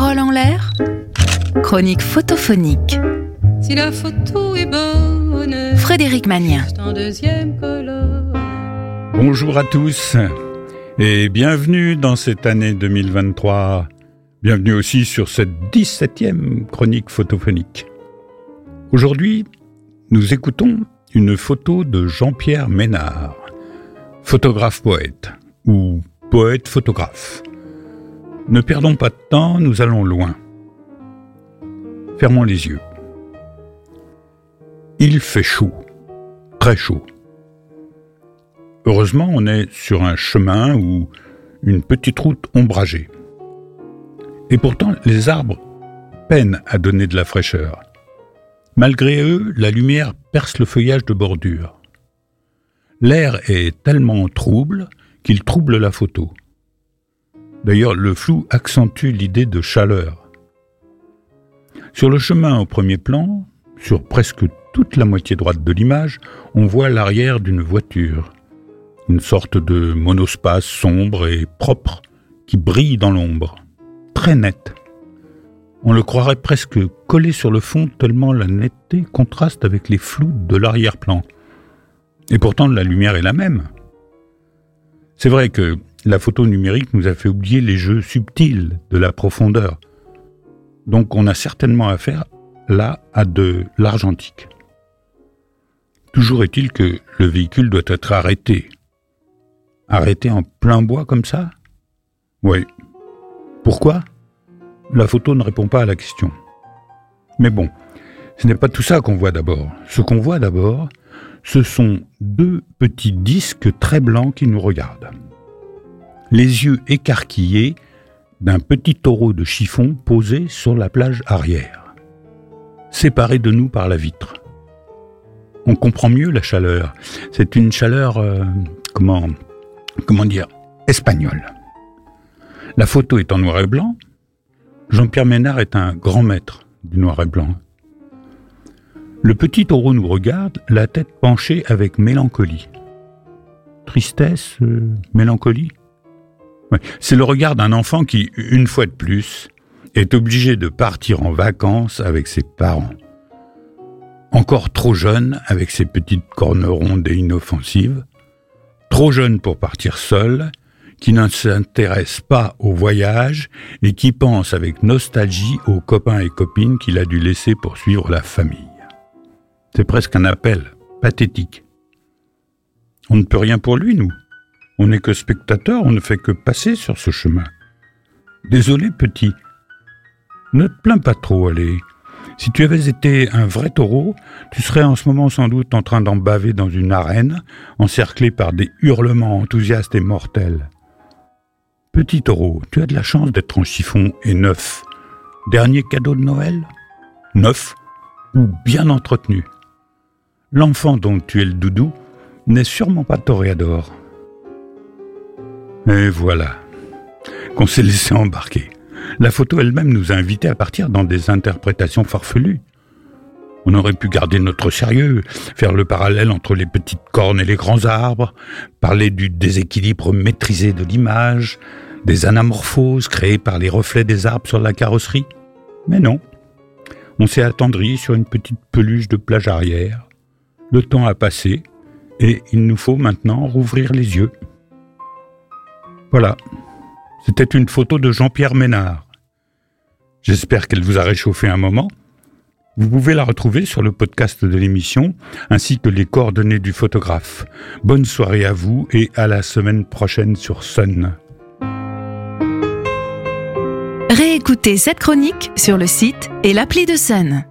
Parole en l'air Chronique photophonique. Si la photo est bonne, Frédéric Magnien. Bonjour à tous et bienvenue dans cette année 2023. Bienvenue aussi sur cette 17e chronique photophonique. Aujourd'hui, nous écoutons une photo de Jean-Pierre Ménard, photographe poète ou poète photographe. Ne perdons pas de temps, nous allons loin. Fermons les yeux. Il fait chaud, très chaud. Heureusement, on est sur un chemin ou une petite route ombragée. Et pourtant, les arbres peinent à donner de la fraîcheur. Malgré eux, la lumière perce le feuillage de bordure. L'air est tellement trouble qu'il trouble la photo. D'ailleurs, le flou accentue l'idée de chaleur. Sur le chemin au premier plan, sur presque toute la moitié droite de l'image, on voit l'arrière d'une voiture une sorte de monospace sombre et propre qui brille dans l'ombre, très net. On le croirait presque collé sur le fond tellement la netteté contraste avec les flous de l'arrière-plan. Et pourtant la lumière est la même. C'est vrai que la photo numérique nous a fait oublier les jeux subtils de la profondeur. Donc on a certainement affaire là à de l'argentique. Toujours est-il que le véhicule doit être arrêté, Arrêté en plein bois comme ça? Oui. Pourquoi? La photo ne répond pas à la question. Mais bon, ce n'est pas tout ça qu'on voit d'abord. Ce qu'on voit d'abord, ce sont deux petits disques très blancs qui nous regardent. Les yeux écarquillés d'un petit taureau de chiffon posé sur la plage arrière, séparé de nous par la vitre. On comprend mieux la chaleur. C'est une chaleur, euh, comment, dire, espagnol. La photo est en noir et blanc. Jean-Pierre Ménard est un grand maître du noir et blanc. Le petit taureau nous regarde, la tête penchée avec mélancolie. Tristesse, euh, mélancolie? C'est le regard d'un enfant qui, une fois de plus, est obligé de partir en vacances avec ses parents. Encore trop jeune, avec ses petites cornes rondes et inoffensives, trop jeune pour partir seul, qui ne s'intéresse pas au voyage et qui pense avec nostalgie aux copains et copines qu'il a dû laisser pour suivre la famille. C'est presque un appel, pathétique. On ne peut rien pour lui, nous. On n'est que spectateur, on ne fait que passer sur ce chemin. Désolé, petit. Ne te plains pas trop, allez. Si tu avais été un vrai taureau, tu serais en ce moment sans doute en train d'en baver dans une arène, encerclé par des hurlements enthousiastes et mortels. Petit taureau, tu as de la chance d'être en chiffon et neuf. Dernier cadeau de Noël? Neuf ou bien entretenu. L'enfant dont tu es le doudou n'est sûrement pas toréador. Et voilà, qu'on s'est laissé embarquer. La photo elle-même nous a invités à partir dans des interprétations farfelues. On aurait pu garder notre sérieux, faire le parallèle entre les petites cornes et les grands arbres, parler du déséquilibre maîtrisé de l'image, des anamorphoses créées par les reflets des arbres sur la carrosserie. Mais non. On s'est attendri sur une petite peluche de plage arrière. Le temps a passé et il nous faut maintenant rouvrir les yeux. Voilà. C'était une photo de Jean-Pierre Ménard. J'espère qu'elle vous a réchauffé un moment. Vous pouvez la retrouver sur le podcast de l'émission, ainsi que les coordonnées du photographe. Bonne soirée à vous et à la semaine prochaine sur Sun. Réécoutez cette chronique sur le site et l'appli de Sun.